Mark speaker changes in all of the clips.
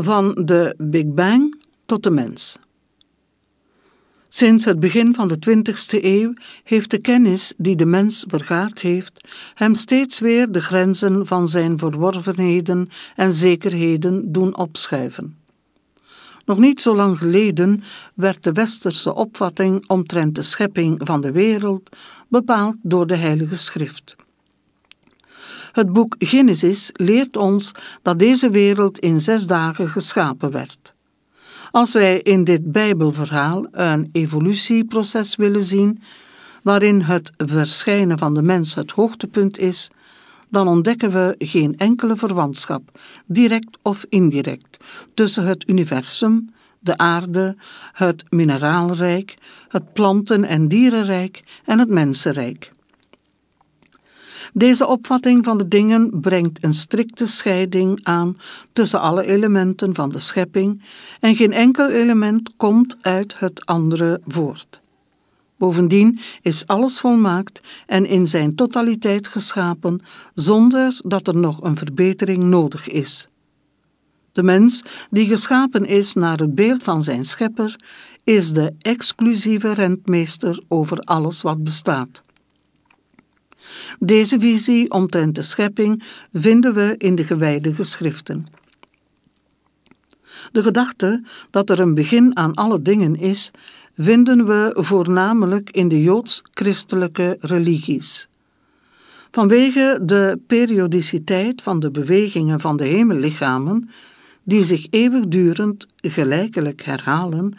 Speaker 1: Van de Big Bang tot de mens. Sinds het begin van de 20ste eeuw heeft de kennis die de mens vergaard heeft, hem steeds weer de grenzen van zijn verworvenheden en zekerheden doen opschuiven. Nog niet zo lang geleden werd de westerse opvatting omtrent de schepping van de wereld bepaald door de Heilige Schrift. Het boek Genesis leert ons dat deze wereld in zes dagen geschapen werd. Als wij in dit Bijbelverhaal een evolutieproces willen zien, waarin het verschijnen van de mens het hoogtepunt is, dan ontdekken we geen enkele verwantschap, direct of indirect, tussen het universum, de aarde, het mineraalrijk, het planten- en dierenrijk en het mensenrijk. Deze opvatting van de dingen brengt een strikte scheiding aan tussen alle elementen van de schepping en geen enkel element komt uit het andere voort. Bovendien is alles volmaakt en in zijn totaliteit geschapen zonder dat er nog een verbetering nodig is. De mens, die geschapen is naar het beeld van zijn schepper, is de exclusieve rentmeester over alles wat bestaat. Deze visie omtrent de schepping vinden we in de gewijde geschriften. De gedachte dat er een begin aan alle dingen is, vinden we voornamelijk in de joods-christelijke religies. Vanwege de periodiciteit van de bewegingen van de hemellichamen, die zich eeuwigdurend gelijkelijk herhalen,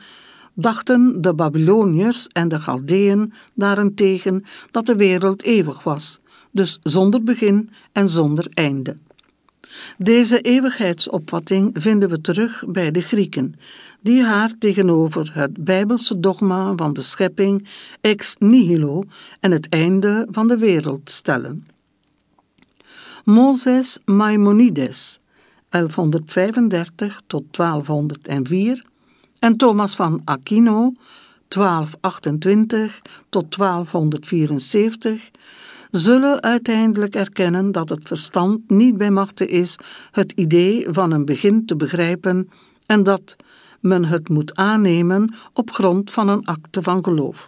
Speaker 1: dachten de Babyloniërs en de Galdeën daarentegen dat de wereld eeuwig was, dus zonder begin en zonder einde. Deze eeuwigheidsopvatting vinden we terug bij de Grieken, die haar tegenover het bijbelse dogma van de schepping ex nihilo en het einde van de wereld stellen. Moses Maimonides, 1135 tot 1204, en Thomas van Aquino, 1228 tot 1274, zullen uiteindelijk erkennen dat het verstand niet bij machte is het idee van een begin te begrijpen en dat men het moet aannemen op grond van een akte van geloof.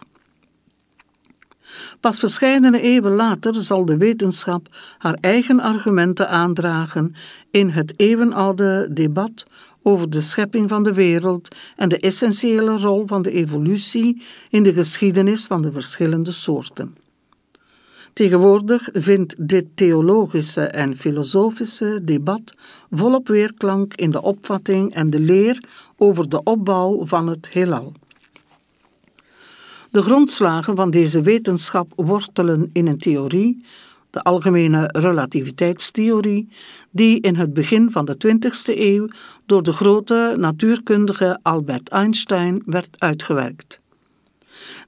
Speaker 1: Pas verscheidene eeuwen later zal de wetenschap haar eigen argumenten aandragen in het eeuwenoude debat over de schepping van de wereld en de essentiële rol van de evolutie in de geschiedenis van de verschillende soorten. Tegenwoordig vindt dit theologische en filosofische debat volop weerklank in de opvatting en de leer over de opbouw van het heelal. De grondslagen van deze wetenschap wortelen in een theorie de algemene relativiteitstheorie, die in het begin van de 20e eeuw door de grote natuurkundige Albert Einstein werd uitgewerkt.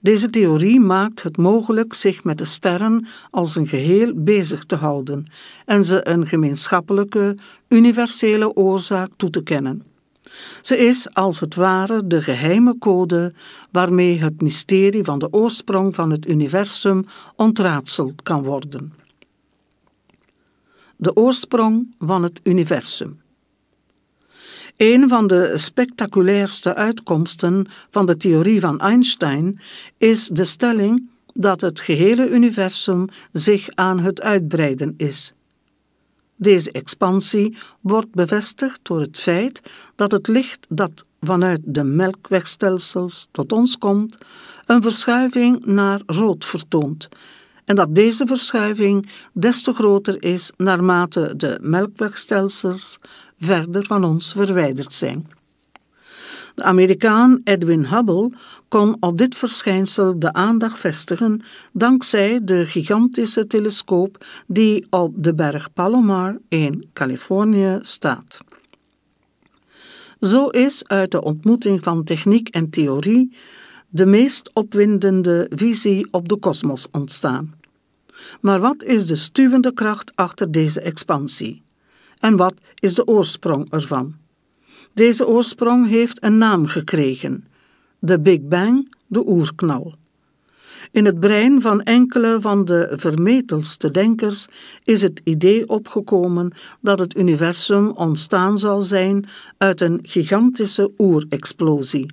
Speaker 1: Deze theorie maakt het mogelijk zich met de sterren als een geheel bezig te houden en ze een gemeenschappelijke, universele oorzaak toe te kennen. Ze is als het ware de geheime code waarmee het mysterie van de oorsprong van het universum ontraadseld kan worden de oorsprong van het universum. Een van de spectaculairste uitkomsten van de theorie van Einstein is de stelling dat het gehele universum zich aan het uitbreiden is. Deze expansie wordt bevestigd door het feit dat het licht dat vanuit de melkwegstelsels tot ons komt, een verschuiving naar rood vertoont en dat deze verschuiving des te groter is naarmate de melkwegstelsels verder van ons verwijderd zijn. De Amerikaan Edwin Hubble kon op dit verschijnsel de aandacht vestigen dankzij de gigantische telescoop die op de berg Palomar in Californië staat. Zo is uit de ontmoeting van techniek en theorie de meest opwindende visie op de kosmos ontstaan. Maar wat is de stuwende kracht achter deze expansie? En wat is de oorsprong ervan? Deze oorsprong heeft een naam gekregen: de Big Bang, de oerknal. In het brein van enkele van de vermetelste denkers is het idee opgekomen dat het universum ontstaan zou zijn uit een gigantische oerexplosie.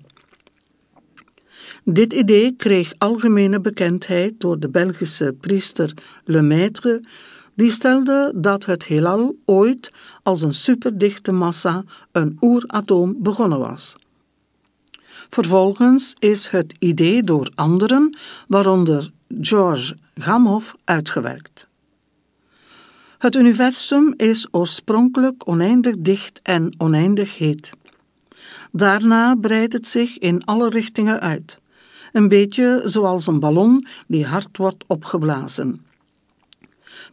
Speaker 1: Dit idee kreeg algemene bekendheid door de Belgische priester Lemaitre, die stelde dat het heelal ooit als een superdichte massa, een oeratoom, begonnen was. Vervolgens is het idee door anderen, waaronder George Gamow, uitgewerkt. Het universum is oorspronkelijk oneindig dicht en oneindig heet. Daarna breidt het zich in alle richtingen uit, een beetje zoals een ballon die hard wordt opgeblazen.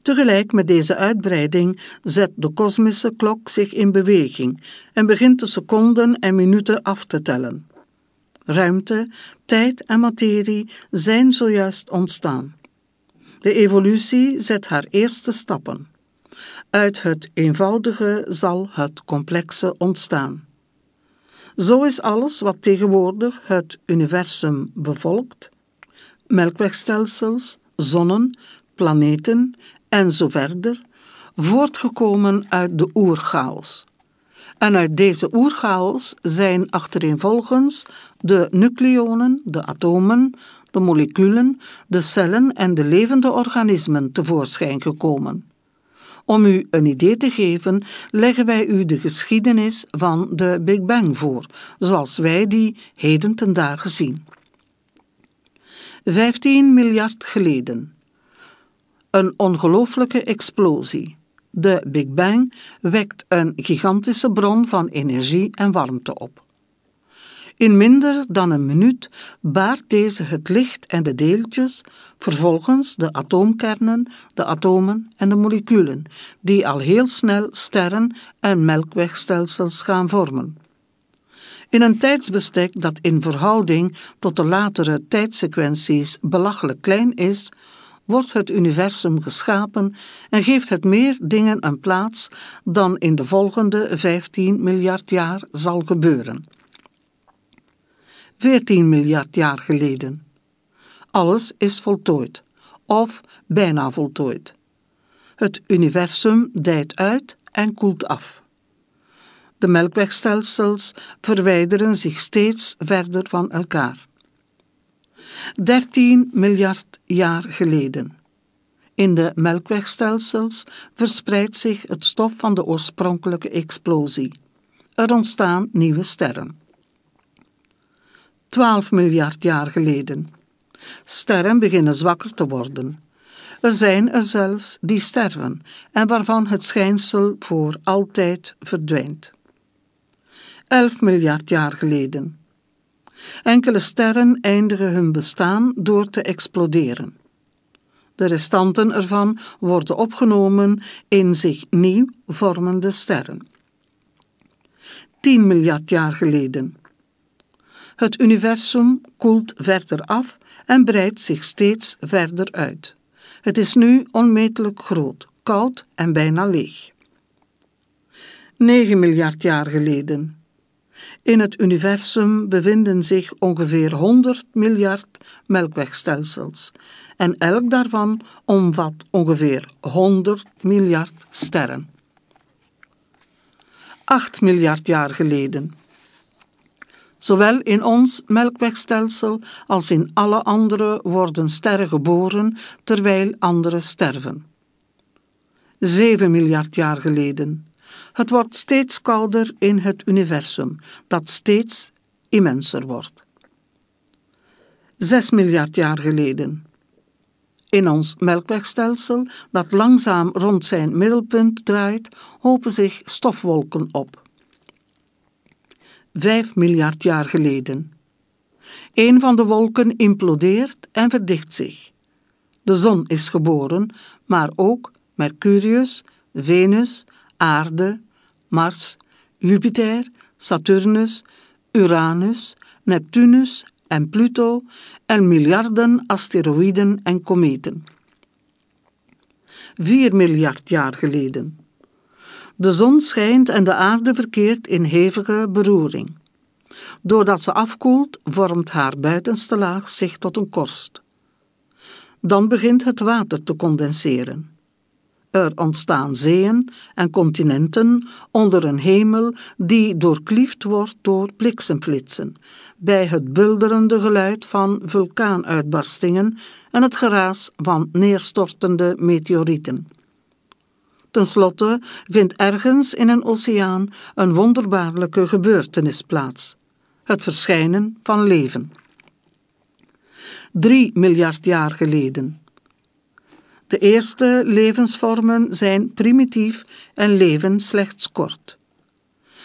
Speaker 1: Tegelijk met deze uitbreiding zet de kosmische klok zich in beweging en begint de seconden en minuten af te tellen. Ruimte, tijd en materie zijn zojuist ontstaan. De evolutie zet haar eerste stappen. Uit het eenvoudige zal het complexe ontstaan. Zo is alles wat tegenwoordig het universum bevolkt, melkwegstelsels, zonnen, planeten en zo verder, voortgekomen uit de oerchaos. En uit deze oerchaos zijn achtereenvolgens de nucleonen, de atomen, de moleculen, de cellen en de levende organismen tevoorschijn gekomen. Om u een idee te geven, leggen wij u de geschiedenis van de Big Bang voor, zoals wij die heden ten dagen zien. 15 miljard geleden. Een ongelooflijke explosie. De Big Bang wekt een gigantische bron van energie en warmte op. In minder dan een minuut baart deze het licht en de deeltjes, vervolgens de atoomkernen, de atomen en de moleculen, die al heel snel sterren en melkwegstelsels gaan vormen. In een tijdsbestek dat in verhouding tot de latere tijdsequenties belachelijk klein is, wordt het universum geschapen en geeft het meer dingen een plaats dan in de volgende 15 miljard jaar zal gebeuren. 14 miljard jaar geleden. Alles is voltooid, of bijna voltooid. Het universum dijt uit en koelt af. De melkwegstelsels verwijderen zich steeds verder van elkaar. 13 miljard jaar geleden. In de melkwegstelsels verspreidt zich het stof van de oorspronkelijke explosie. Er ontstaan nieuwe sterren. 12 miljard jaar geleden. Sterren beginnen zwakker te worden. Er zijn er zelfs die sterven en waarvan het schijnsel voor altijd verdwijnt. 11 miljard jaar geleden. Enkele sterren eindigen hun bestaan door te exploderen. De restanten ervan worden opgenomen in zich nieuw vormende sterren. 10 miljard jaar geleden. Het universum koelt verder af en breidt zich steeds verder uit. Het is nu onmetelijk groot, koud en bijna leeg. 9 miljard jaar geleden. In het universum bevinden zich ongeveer 100 miljard melkwegstelsels en elk daarvan omvat ongeveer 100 miljard sterren. 8 miljard jaar geleden. Zowel in ons melkwegstelsel als in alle andere worden sterren geboren terwijl andere sterven. 7 miljard jaar geleden. Het wordt steeds kouder in het universum, dat steeds immenser wordt. 6 miljard jaar geleden. In ons melkwegstelsel, dat langzaam rond zijn middelpunt draait, hopen zich stofwolken op. 5 miljard jaar geleden. Een van de wolken implodeert en verdicht zich. De zon is geboren, maar ook Mercurius, Venus, Aarde, Mars, Jupiter, Saturnus, Uranus, Neptunus en Pluto en miljarden asteroïden en kometen. 4 miljard jaar geleden. De zon schijnt en de aarde verkeert in hevige beroering. Doordat ze afkoelt, vormt haar buitenste laag zich tot een korst. Dan begint het water te condenseren. Er ontstaan zeeën en continenten onder een hemel die doorkliefd wordt door bliksemflitsen, bij het bulderende geluid van vulkaanuitbarstingen en het geraas van neerstortende meteorieten. Ten slotte vindt ergens in een oceaan een wonderbaarlijke gebeurtenis plaats: het verschijnen van leven. Drie miljard jaar geleden. De eerste levensvormen zijn primitief en leven slechts kort.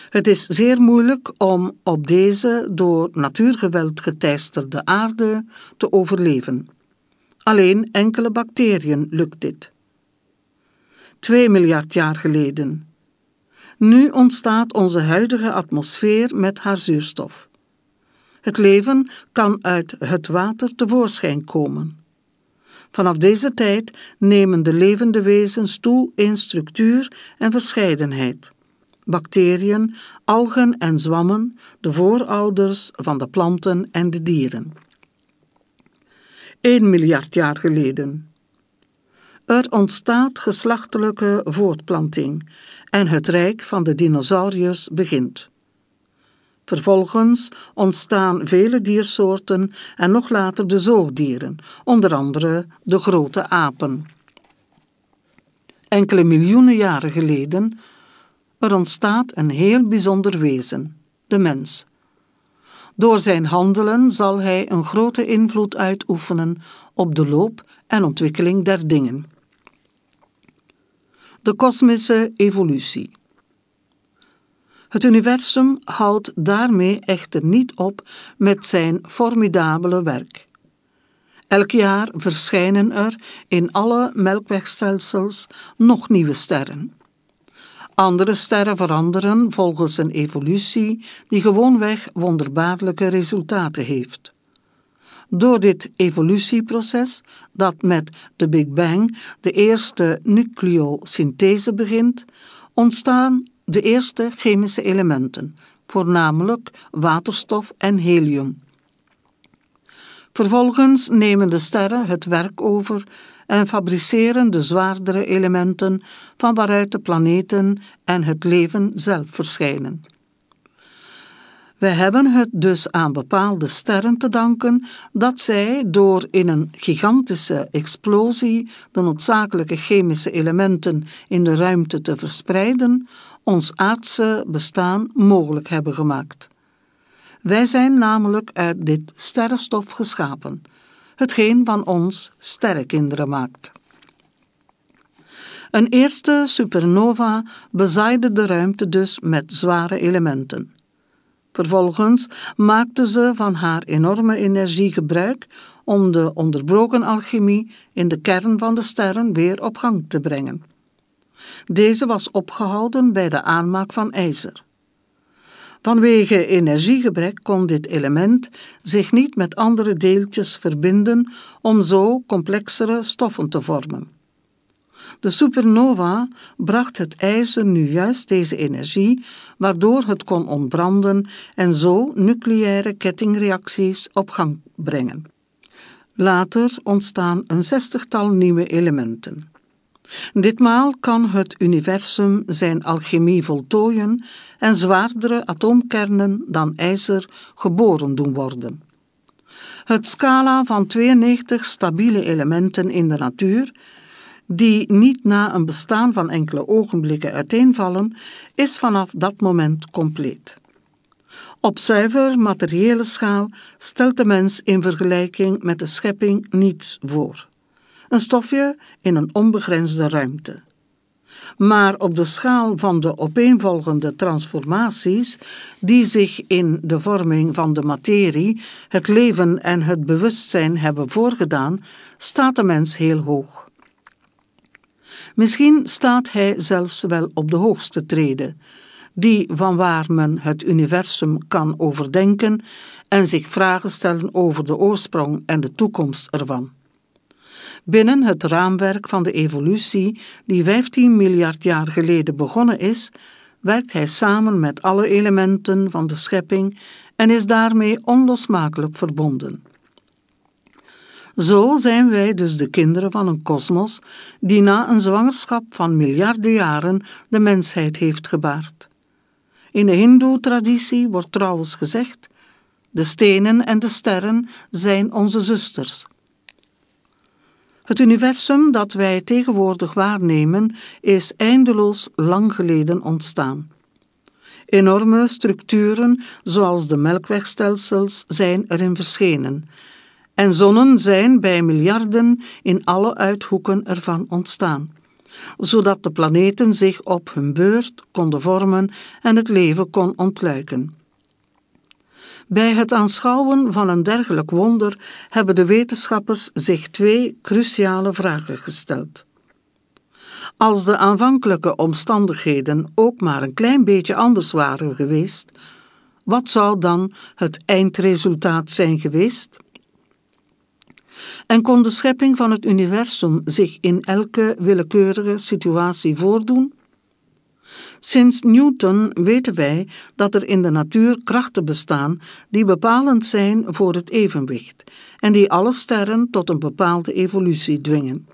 Speaker 1: Het is zeer moeilijk om op deze door natuurgeweld geteisterde aarde te overleven. Alleen enkele bacteriën lukt dit. 2 miljard jaar geleden. Nu ontstaat onze huidige atmosfeer met haar zuurstof. Het leven kan uit het water tevoorschijn komen. Vanaf deze tijd nemen de levende wezens toe in structuur en verscheidenheid. Bacteriën, algen en zwammen, de voorouders van de planten en de dieren. 1 miljard jaar geleden. Er ontstaat geslachtelijke voortplanting en het rijk van de dinosauriërs begint. Vervolgens ontstaan vele diersoorten en nog later de zoogdieren, onder andere de grote apen. Enkele miljoenen jaren geleden er ontstaat een heel bijzonder wezen, de mens. Door zijn handelen zal hij een grote invloed uitoefenen op de loop en ontwikkeling der dingen. De kosmische evolutie. Het universum houdt daarmee echter niet op met zijn formidabele werk. Elk jaar verschijnen er in alle melkwegstelsels nog nieuwe sterren. Andere sterren veranderen volgens een evolutie die gewoonweg wonderbaarlijke resultaten heeft. Door dit evolutieproces, dat met de Big Bang, de eerste nucleosynthese begint, ontstaan de eerste chemische elementen, voornamelijk waterstof en helium. Vervolgens nemen de sterren het werk over en fabriceren de zwaardere elementen van waaruit de planeten en het leven zelf verschijnen. Wij hebben het dus aan bepaalde sterren te danken dat zij door in een gigantische explosie de noodzakelijke chemische elementen in de ruimte te verspreiden, ons aardse bestaan mogelijk hebben gemaakt. Wij zijn namelijk uit dit sterrenstof geschapen, hetgeen van ons sterrenkinderen maakt. Een eerste supernova bezaaide de ruimte dus met zware elementen. Vervolgens maakte ze van haar enorme energie gebruik om de onderbroken alchemie in de kern van de sterren weer op gang te brengen. Deze was opgehouden bij de aanmaak van ijzer. Vanwege energiegebrek kon dit element zich niet met andere deeltjes verbinden om zo complexere stoffen te vormen. De supernova bracht het ijzer nu juist deze energie, waardoor het kon ontbranden en zo nucleaire kettingreacties op gang brengen. Later ontstaan een zestigtal nieuwe elementen. Ditmaal kan het universum zijn alchemie voltooien en zwaardere atoomkernen dan ijzer geboren doen worden. Het scala van 92 stabiele elementen in de natuur, die niet na een bestaan van enkele ogenblikken uiteenvallen, is vanaf dat moment compleet. Op zuiver materiële schaal stelt de mens in vergelijking met de schepping niets voor een stofje in een onbegrensde ruimte. Maar op de schaal van de opeenvolgende transformaties die zich in de vorming van de materie, het leven en het bewustzijn hebben voorgedaan, staat de mens heel hoog. Misschien staat hij zelfs wel op de hoogste trede, die vanwaar men het universum kan overdenken en zich vragen stellen over de oorsprong en de toekomst ervan. Binnen het raamwerk van de evolutie, die 15 miljard jaar geleden begonnen is, werkt hij samen met alle elementen van de schepping en is daarmee onlosmakelijk verbonden. Zo zijn wij dus de kinderen van een kosmos die na een zwangerschap van miljarden jaren de mensheid heeft gebaard. In de Hindoe-traditie wordt trouwens gezegd: de stenen en de sterren zijn onze zusters. Het universum dat wij tegenwoordig waarnemen is eindeloos lang geleden ontstaan. Enorme structuren zoals de melkwegstelsels zijn erin verschenen en zonnen zijn bij miljarden in alle uithoeken ervan ontstaan, zodat de planeten zich op hun beurt konden vormen en het leven kon ontluiken. Bij het aanschouwen van een dergelijk wonder hebben de wetenschappers zich twee cruciale vragen gesteld. Als de aanvankelijke omstandigheden ook maar een klein beetje anders waren geweest, wat zou dan het eindresultaat zijn geweest? En kon de schepping van het universum zich in elke willekeurige situatie voordoen? Sinds Newton weten wij dat er in de natuur krachten bestaan die bepalend zijn voor het evenwicht en die alle sterren tot een bepaalde evolutie dwingen.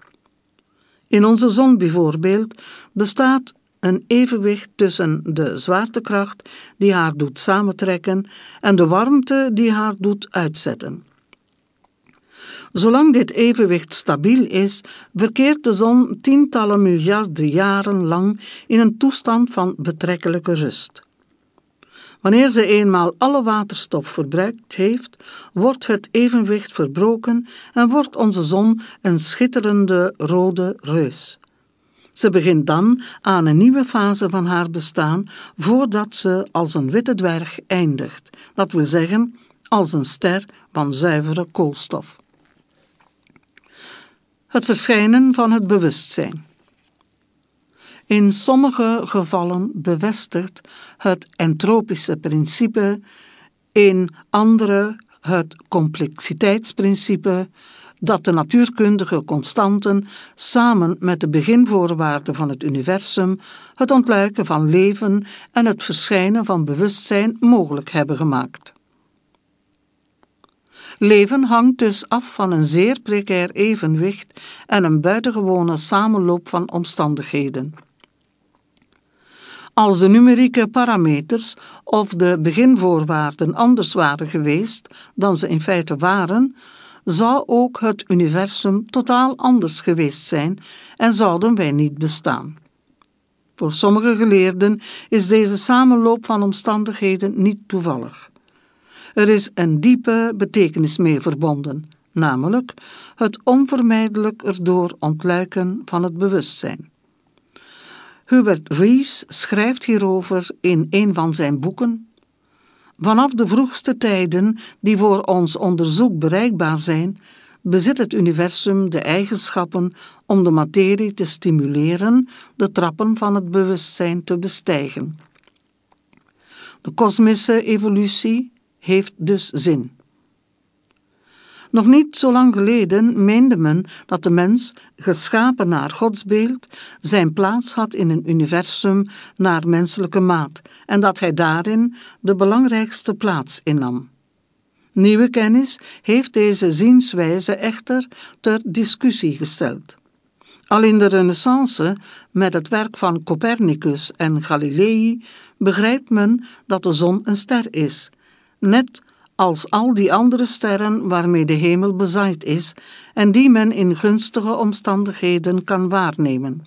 Speaker 1: In onze zon bijvoorbeeld bestaat een evenwicht tussen de zwaartekracht die haar doet samentrekken en de warmte die haar doet uitzetten. Zolang dit evenwicht stabiel is, verkeert de zon tientallen miljarden jaren lang in een toestand van betrekkelijke rust. Wanneer ze eenmaal alle waterstof verbruikt heeft, wordt het evenwicht verbroken en wordt onze zon een schitterende rode reus. Ze begint dan aan een nieuwe fase van haar bestaan voordat ze als een witte dwerg eindigt, dat wil zeggen als een ster van zuivere koolstof. Het verschijnen van het bewustzijn. In sommige gevallen bevestigt het entropische principe, in andere het complexiteitsprincipe, dat de natuurkundige constanten samen met de beginvoorwaarden van het universum het ontluiken van leven en het verschijnen van bewustzijn mogelijk hebben gemaakt. Leven hangt dus af van een zeer precair evenwicht en een buitengewone samenloop van omstandigheden. Als de numerieke parameters of de beginvoorwaarden anders waren geweest dan ze in feite waren, zou ook het universum totaal anders geweest zijn en zouden wij niet bestaan. Voor sommige geleerden is deze samenloop van omstandigheden niet toevallig. Er is een diepe betekenis mee verbonden, namelijk het onvermijdelijk erdoor ontluiken van het bewustzijn. Hubert Reeves schrijft hierover in een van zijn boeken. Vanaf de vroegste tijden die voor ons onderzoek bereikbaar zijn, bezit het universum de eigenschappen om de materie te stimuleren de trappen van het bewustzijn te bestijgen. De kosmische evolutie heeft dus zin. Nog niet zo lang geleden meende men dat de mens, geschapen naar Gods beeld, zijn plaats had in een universum naar menselijke maat en dat hij daarin de belangrijkste plaats innam. Nieuwe kennis heeft deze zienswijze echter ter discussie gesteld. Al in de Renaissance, met het werk van Copernicus en Galilei, begrijpt men dat de zon een ster is net als al die andere sterren waarmee de hemel bezaaid is en die men in gunstige omstandigheden kan waarnemen.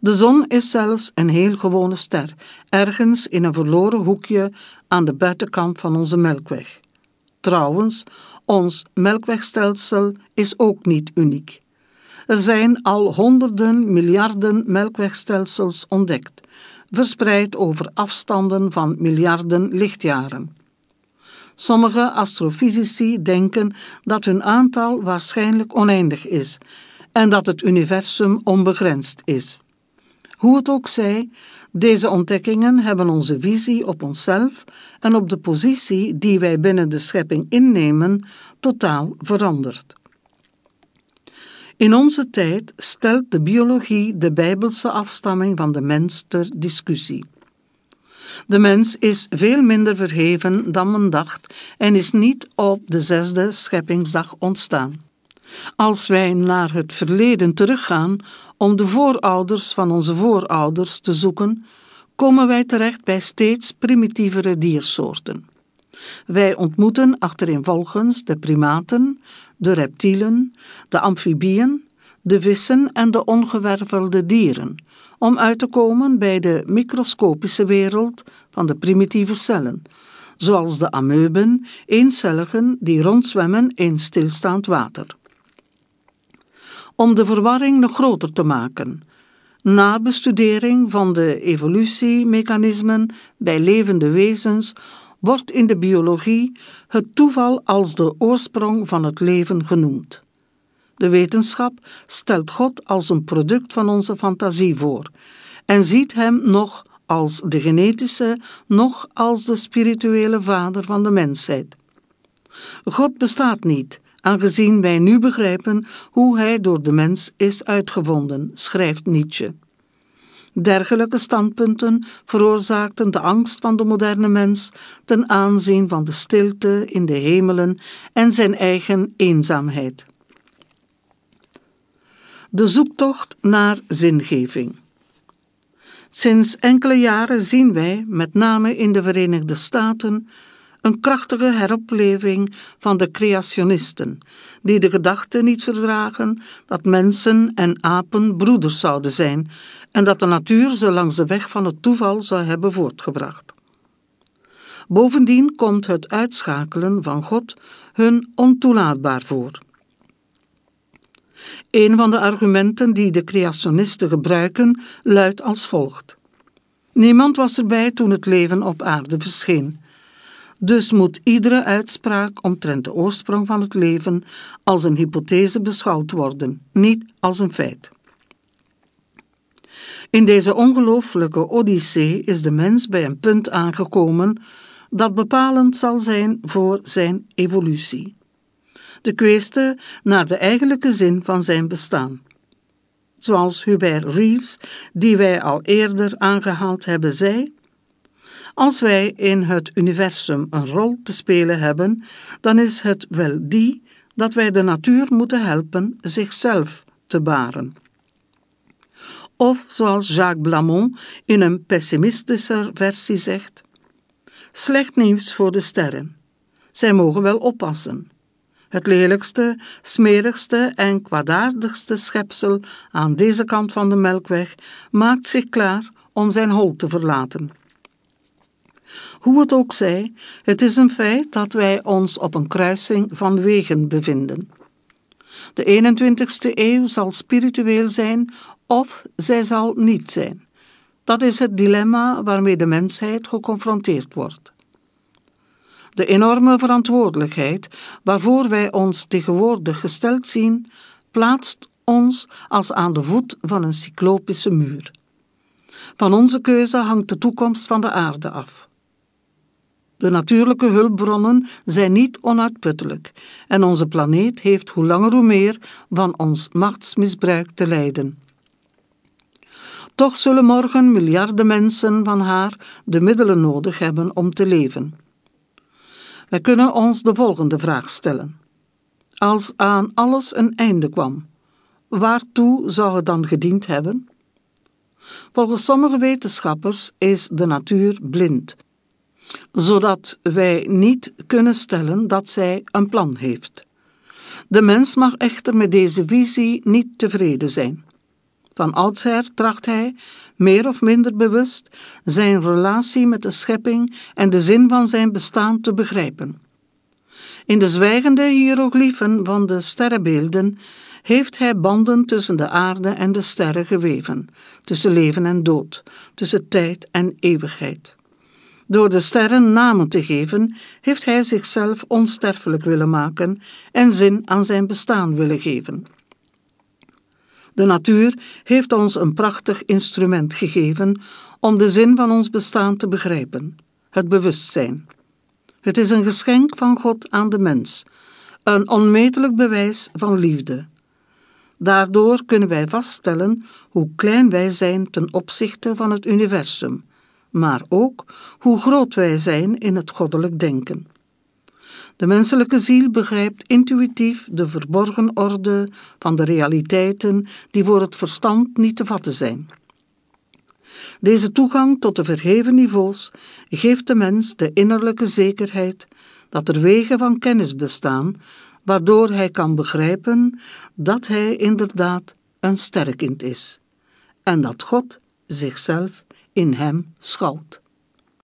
Speaker 1: De zon is zelfs een heel gewone ster, ergens in een verloren hoekje aan de buitenkant van onze melkweg. Trouwens, ons melkwegstelsel is ook niet uniek. Er zijn al honderden miljarden melkwegstelsels ontdekt, verspreid over afstanden van miljarden lichtjaren. Sommige astrofysici denken dat hun aantal waarschijnlijk oneindig is en dat het universum onbegrensd is. Hoe het ook zij, deze ontdekkingen hebben onze visie op onszelf en op de positie die wij binnen de schepping innemen totaal veranderd. In onze tijd stelt de biologie de bijbelse afstamming van de mens ter discussie. De mens is veel minder verheven dan men dacht en is niet op de zesde scheppingsdag ontstaan. Als wij naar het verleden teruggaan om de voorouders van onze voorouders te zoeken, komen wij terecht bij steeds primitievere diersoorten. Wij ontmoeten achtereenvolgens de primaten, de reptielen, de amfibieën, de vissen en de ongewervelde dieren, om uit te komen bij de microscopische wereld van de primitieve cellen, zoals de ameuben, eencelligen die rondzwemmen in stilstaand water. Om de verwarring nog groter te maken, na bestudering van de evolutiemechanismen bij levende wezens wordt in de biologie het toeval als de oorsprong van het leven genoemd. De wetenschap stelt God als een product van onze fantasie voor en ziet hem nog als de genetische, nog als de spirituele vader van de mensheid. God bestaat niet, aangezien wij nu begrijpen hoe hij door de mens is uitgevonden, schrijft Nietzsche. Dergelijke standpunten veroorzaakten de angst van de moderne mens ten aanzien van de stilte in de hemelen en zijn eigen eenzaamheid. De zoektocht naar zingeving. Sinds enkele jaren zien wij, met name in de Verenigde Staten, een krachtige heropleving van de creationisten, die de gedachte niet verdragen dat mensen en apen broeders zouden zijn en dat de natuur ze langs de weg van het toeval zou hebben voortgebracht. Bovendien komt het uitschakelen van God hun ontoelaatbaar voor. Een van de argumenten die de creationisten gebruiken luidt als volgt. Niemand was erbij toen het leven op aarde verscheen. Dus moet iedere uitspraak omtrent de oorsprong van het leven als een hypothese beschouwd worden, niet als een feit. In deze ongelooflijke odyssee is de mens bij een punt aangekomen dat bepalend zal zijn voor zijn evolutie. De kweeste naar de eigenlijke zin van zijn bestaan. Zoals Hubert Reeves, die wij al eerder aangehaald hebben, zei: Als wij in het universum een rol te spelen hebben, dan is het wel die dat wij de natuur moeten helpen zichzelf te baren. Of zoals Jacques Blamont in een pessimistischer versie zegt: Slecht nieuws voor de sterren. Zij mogen wel oppassen. Het lelijkste, smerigste en kwaadaardigste schepsel aan deze kant van de melkweg maakt zich klaar om zijn hol te verlaten. Hoe het ook zij, het is een feit dat wij ons op een kruising van wegen bevinden. De 21ste eeuw zal spiritueel zijn of zij zal niet zijn. Dat is het dilemma waarmee de mensheid geconfronteerd wordt. De enorme verantwoordelijkheid waarvoor wij ons tegenwoordig gesteld zien, plaatst ons als aan de voet van een cyclopische muur. Van onze keuze hangt de toekomst van de aarde af. De natuurlijke hulpbronnen zijn niet onuitputtelijk en onze planeet heeft hoe langer hoe meer van ons machtsmisbruik te lijden. Toch zullen morgen miljarden mensen van haar de middelen nodig hebben om te leven. Wij kunnen ons de volgende vraag stellen. Als aan alles een einde kwam, waartoe zou het dan gediend hebben? Volgens sommige wetenschappers is de natuur blind, zodat wij niet kunnen stellen dat zij een plan heeft. De mens mag echter met deze visie niet tevreden zijn. Van oudsher tracht hij, meer of minder bewust, zijn relatie met de schepping en de zin van zijn bestaan te begrijpen. In de zwijgende hieroglyphen van de sterrenbeelden heeft hij banden tussen de aarde en de sterren geweven, tussen leven en dood, tussen tijd en eeuwigheid. Door de sterren namen te geven, heeft hij zichzelf onsterfelijk willen maken en zin aan zijn bestaan willen geven. De natuur heeft ons een prachtig instrument gegeven om de zin van ons bestaan te begrijpen: het bewustzijn. Het is een geschenk van God aan de mens, een onmetelijk bewijs van liefde. Daardoor kunnen wij vaststellen hoe klein wij zijn ten opzichte van het universum, maar ook hoe groot wij zijn in het goddelijk denken. De menselijke ziel begrijpt intuïtief de verborgen orde van de realiteiten die voor het verstand niet te vatten zijn. Deze toegang tot de verheven niveaus geeft de mens de innerlijke zekerheid dat er wegen van kennis bestaan, waardoor hij kan begrijpen dat hij inderdaad een sterkind is en dat God zichzelf in hem schouwt.